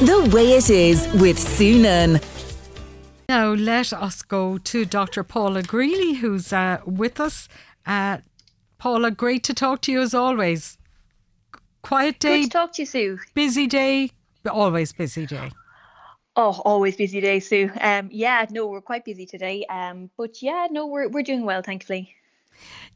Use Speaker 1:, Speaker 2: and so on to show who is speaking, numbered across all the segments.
Speaker 1: The Way It Is with Sunan.
Speaker 2: Now, let us go to Dr. Paula Greally, who's uh, with us. Uh, Paula, great to talk to you as always. Quiet day.
Speaker 3: Good to talk to you, Sue.
Speaker 2: Busy day. Always busy day.
Speaker 3: Oh, always busy day, Sue. Um, yeah, no, we're quite busy today. Um, but yeah, no, we're we're doing well, thankfully.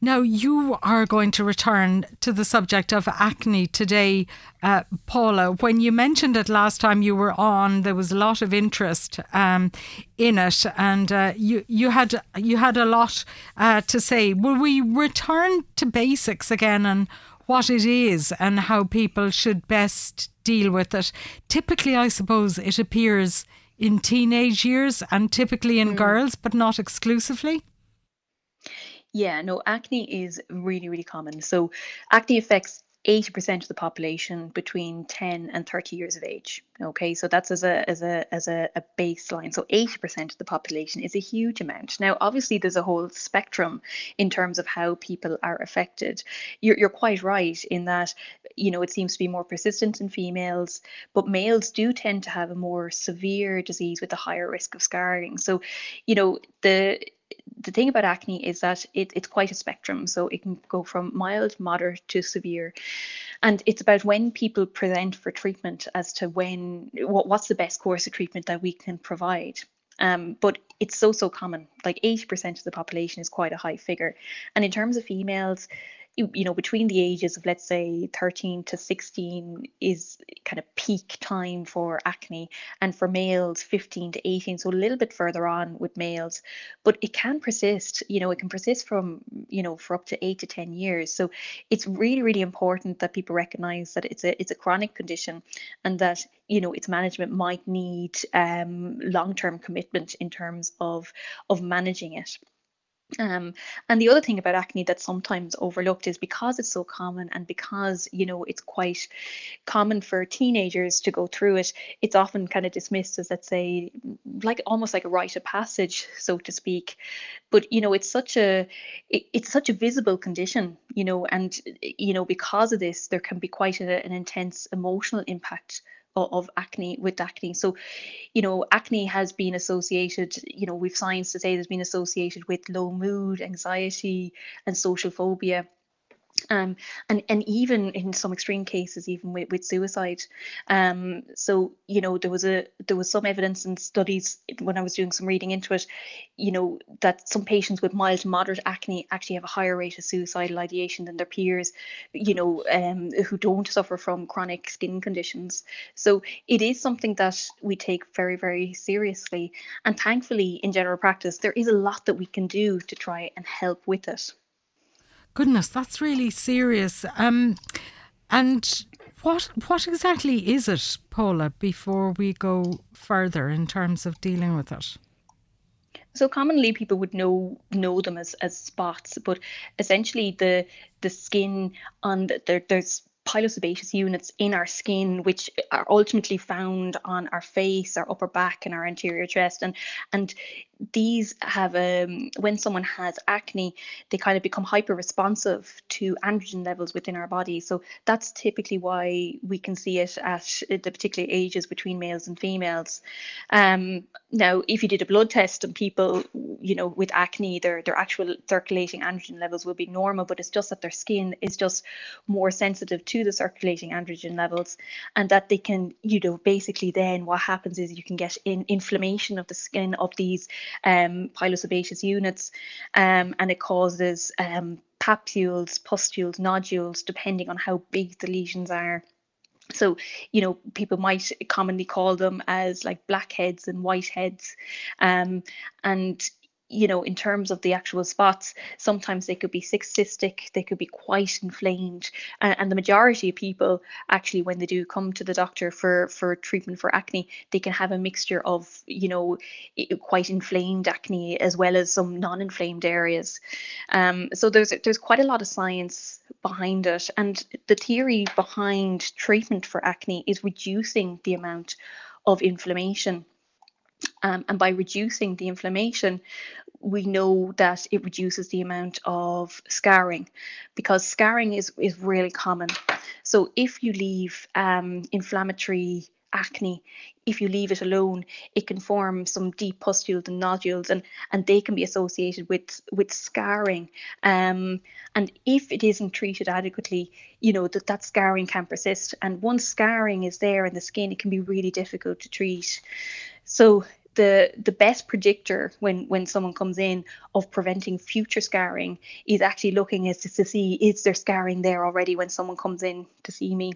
Speaker 2: Now, you are going to return to the subject of acne today, uh, Paula. When you mentioned it last time you were on, there was a lot of interest um, in it, and uh, you you had you had a lot uh, to say. Will we return to basics again and what it is and how people should best deal with it? Typically, I suppose it appears in teenage years and typically in mm. girls, but not exclusively.
Speaker 3: Yeah, no, acne is really, really common. So, acne affects 80% of the population between 10 and 30 years of age. Okay, so that's as a as a as a, a, baseline. So 80% of the population is a huge amount. Now, obviously, there's a whole spectrum in terms of how people are affected. You're you're quite right in that you know it seems to be more persistent in females, but males do tend to have a more severe disease with a higher risk of scarring. So, you know, the the thing about acne is that it, it's quite a spectrum. So it can go from mild, moderate to severe. And it's about when people present for treatment as to when, what, what's the best course of treatment that we can provide. Um, but it's so, so common. Like 80% of the population is quite a high figure. And in terms of females, you know between the ages of let's say 13 to 16 is kind of peak time for acne. And for males 15 to 18 so a little bit further on with males. But it can persist you know it can persist from you know for up to 8 to 10 years. So it's really really important that people recognize that it's a it's a chronic condition and that you know its management might need um, long-term commitment in terms of of managing it um, and the other thing about acne that's sometimes overlooked is because it's so common and because you know it's quite common for teenagers to go through it, it's often kind of dismissed as let's say like almost like a rite of passage, so to speak. But you know it's such a it, it's such a visible condition, you know, and you know because of this there can be quite a, an intense emotional impact of acne with acne. So, you know, acne has been associated, you know, we've science to say there's been associated with low mood, anxiety, and social phobia um, and and even in some extreme cases, even with, with suicide. Um, so you know there was a there was some evidence and studies when I was doing some reading into it, you know that some patients with mild to moderate acne actually have a higher rate of suicidal ideation than their peers, you know, um, who don't suffer from chronic skin conditions. So it is something that we take very very seriously, and thankfully in general practice there is a lot that we can do to try and help with it.
Speaker 2: Goodness, that's really serious. Um, and what what exactly is it, Paula? Before we go further in terms of dealing with it.
Speaker 3: So commonly people would know know them as, as spots, but essentially the the skin on the, there, there's pilosebaceous units in our skin, which are ultimately found on our face, our upper back, and our anterior chest. And and these have um, when someone has acne they kind of become hyper responsive to androgen levels within our body so that's typically why we can see it at the particular ages between males and females um, now if you did a blood test on people you know with acne their their actual circulating androgen levels will be normal but it's just that their skin is just more sensitive to the circulating androgen levels and that they can you know basically then what happens is you can get in inflammation of the skin of these um, pilosebaceous units, um, and it causes um, papules, pustules, nodules, depending on how big the lesions are. So, you know, people might commonly call them as like blackheads and whiteheads. Um, and you know, in terms of the actual spots, sometimes they could be cystic, they could be quite inflamed, and, and, the majority of people actually, when they do come to the doctor for for treatment for acne, they can have a mixture of, you know, quite inflamed acne as well as some non-inflamed areas. Um, so there's there's quite a lot of science behind it, and the theory behind treatment for acne is reducing the amount of inflammation. Um, and by reducing the inflammation, we know that it reduces the amount of scarring because scarring is, is really common. So if you leave um, inflammatory acne if you leave it alone it can form some deep pustules and nodules and and they can be associated with with scarring. Um, and if it isn't treated adequately you know that that scarring can persist. And once scarring is there in the skin it can be really difficult to treat so the the best predictor when when someone comes in of preventing future scarring is actually looking is to, to see is there scarring there already when someone comes in to see me?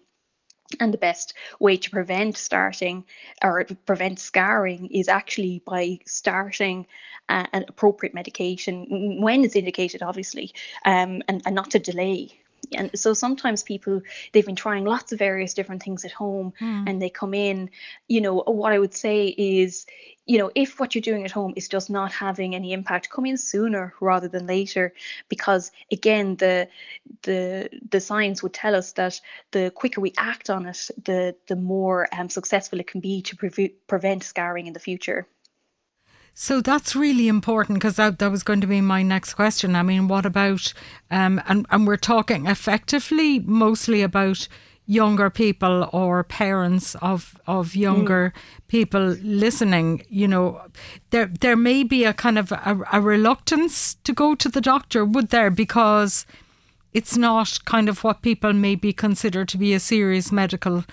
Speaker 3: And the best way to prevent starting or prevent scarring is actually by starting uh, an appropriate medication. When it's indicated obviously um, and, and not to delay and so sometimes people they've been trying lots of various different things at home mm. and they come in you know what i would say is you know if what you're doing at home is just not having any impact come in sooner rather than later because again the the the science would tell us that the quicker we act on it the the more um, successful it can be to pre- prevent scarring in the future
Speaker 2: so that's really important because that, that was going to be my next question. I mean, what about, um, and, and we're talking effectively mostly about younger people or parents of of younger mm. people listening you know there there may be a kind of a, a, reluctance to go to the doctor would there because it's not kind of what people maybe consider to be a serious medical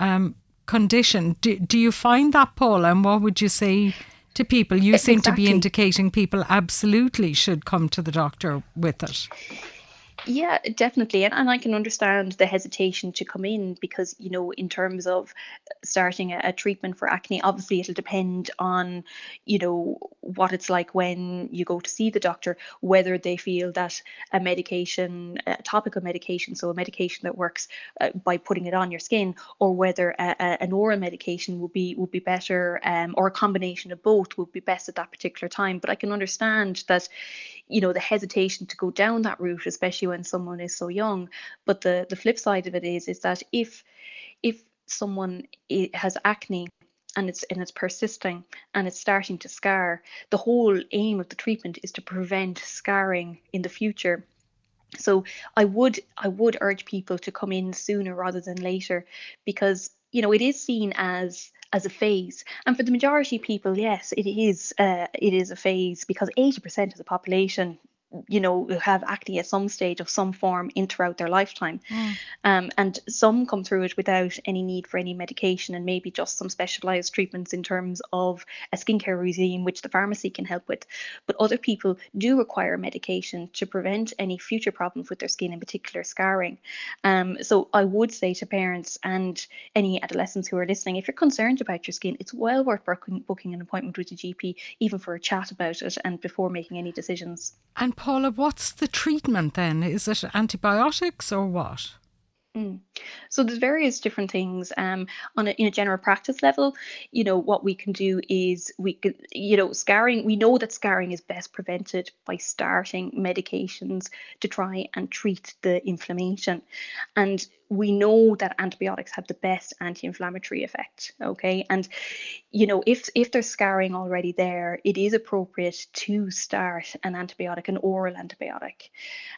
Speaker 2: um, condition do, do you find that paul and what would you say to people. You seem exactly. to be indicating people absolutely should come to the doctor with it.
Speaker 3: Yeah, definitely. And, and I can understand the hesitation to come in because, you know, in terms of starting a, a, treatment for acne, obviously it'll depend on, you know, what it's like when you go to see the doctor, whether they feel that a medication, a topical medication, so a medication that works uh, by putting it on your skin, or whether a, a, an oral medication would be would be better, um, or a combination of both would be best at that particular time. But I can understand that, you know, the hesitation to go down that route, especially when someone is so young. But the the flip side of it is is that if if someone has acne and it's and it's persisting and it's starting to scar, the whole aim of the treatment is to prevent scarring in the future. So I would I would urge people to come in sooner rather than later because you know it is seen as as a phase. And for the majority of people, yes, it is uh, it is a phase because 80% of the population you know have acne at some stage of some form in throughout their lifetime. Mm. um, and some come through it without any need for any medication and maybe just some specialized treatments in terms of a skincare regime which the pharmacy can help with. But other people do require medication to prevent any future problems with their skin in particular scarring. Um, so i would say to parents and any adolescents who are listening if you're concerned about your skin it's well worth booking, booking an appointment with a gp even for a chat about it and before making any decisions.
Speaker 2: And Paula, what's the treatment then? Is it antibiotics or what?
Speaker 3: Mm. So there's various different things um, on a, in a general practice level. You know what we can do is we could you know scarring. We know that scarring is best prevented by starting medications to try and treat the inflammation, and we know that antibiotics have the best anti-inflammatory effect. Okay, and you know if if there's scarring already there, it is appropriate to start an antibiotic, an oral antibiotic,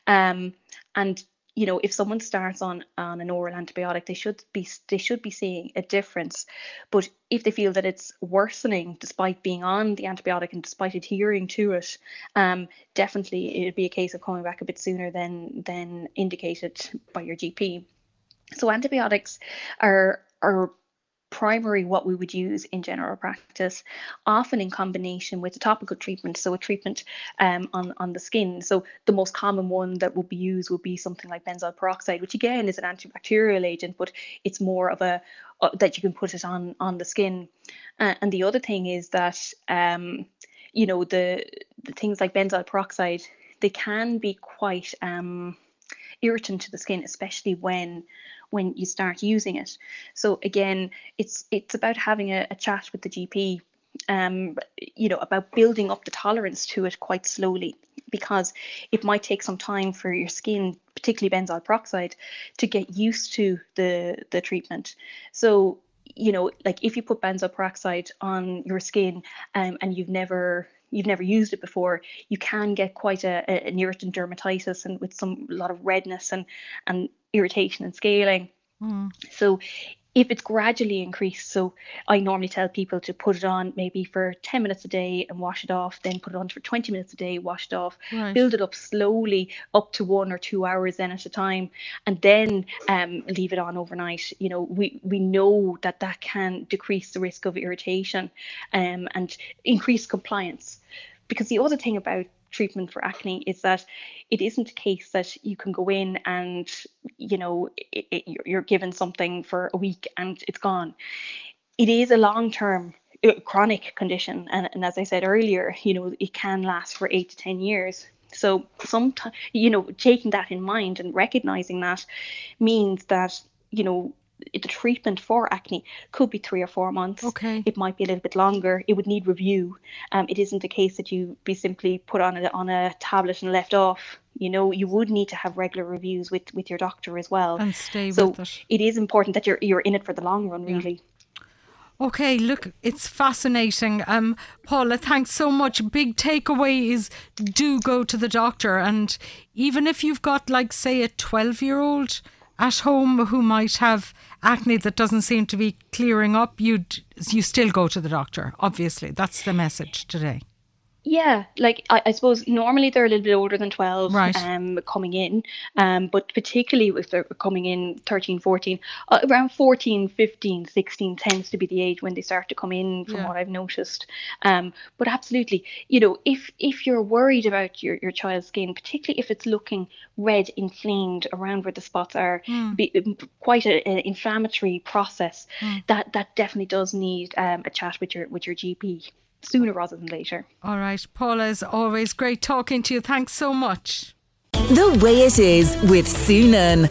Speaker 3: um, and you know if someone starts on on an oral antibiotic they should be they should be seeing a difference. But if they feel that it's worsening despite being on the antibiotic and despite adhering to it um, definitely it'd be a case of coming back a bit sooner than than indicated by your gp so antibiotics are are primary what we would use in general practice, often in combination with a topical treatment, so a treatment um, on, on the skin. So the most common one that would be used would be something like benzoyl peroxide, which again is an antibacterial agent, but it's more of a uh, that you can put it on on the skin. Uh, and the other thing is that um, you know the the things like benzoyl peroxide they can be quite um, irritant to the skin, especially when when you start using it. So again, it's it's about having a, a chat with the GP, um, you know, about building up the tolerance to it quite slowly because it might take some time for your skin, particularly benzoyl peroxide, to get used to the the treatment. So you know, like if you put benzoyl peroxide on your skin um, and you've never you've never used it before, you can get quite a, a, an irritant dermatitis and with some a lot of redness and and irritation and scaling. Mm. So if it's gradually increased, so I normally tell people to put it on maybe for 10 minutes a day and wash it off, then put it on for 20 minutes a day, wash it off, right. build it up slowly up to one or two hours then at a time, and then um, leave it on overnight. You know, we, we know that that can decrease the risk of irritation um, and increase compliance. Because the other thing about treatment for acne is that it isn't a case that you can go in and you know it, it, you're given something for a week and it's gone. It is a long term uh, chronic condition and, and as i said earlier you know it can last for eight to ten years. So sometimes you know taking that in mind and recognizing that means that you know the treatment for acne could be three or four months.
Speaker 2: Okay.
Speaker 3: It might be a little bit longer. It would need review. Um, it isn't a case that you be simply put on a on a tablet and left off. You know, you would need to have regular reviews with with your doctor as well.
Speaker 2: And stay
Speaker 3: so
Speaker 2: with it.
Speaker 3: it is important that you're you're in it for the long run, really. Yeah.
Speaker 2: Okay, look, it's fascinating. Um, Paula, thanks so much. Big takeaway is do go to the doctor. And even if you've got, like, say, a 12 year old at home who might have acne that doesn't seem to be clearing up, you'd you still go to the doctor. Obviously, that's the message today.
Speaker 3: Yeah, like I, I, suppose normally they're a little bit older than 12
Speaker 2: right.
Speaker 3: um, coming in, um, but particularly if they're coming in 13, 14, uh, around 14, 15, 16 tends to be the age when they start to come in from yeah. what I've noticed. Um, but absolutely, you know, if if you're worried about your, your child's skin, particularly if it's looking red, inflamed around where the spots are, mm. be, um, quite an inflammatory process, mm. that that definitely does need um, a chat with your with your GP sooner rather than later.
Speaker 2: All right, Paula, is always great talking to you. Thanks so much.
Speaker 1: The way it is with Sunan.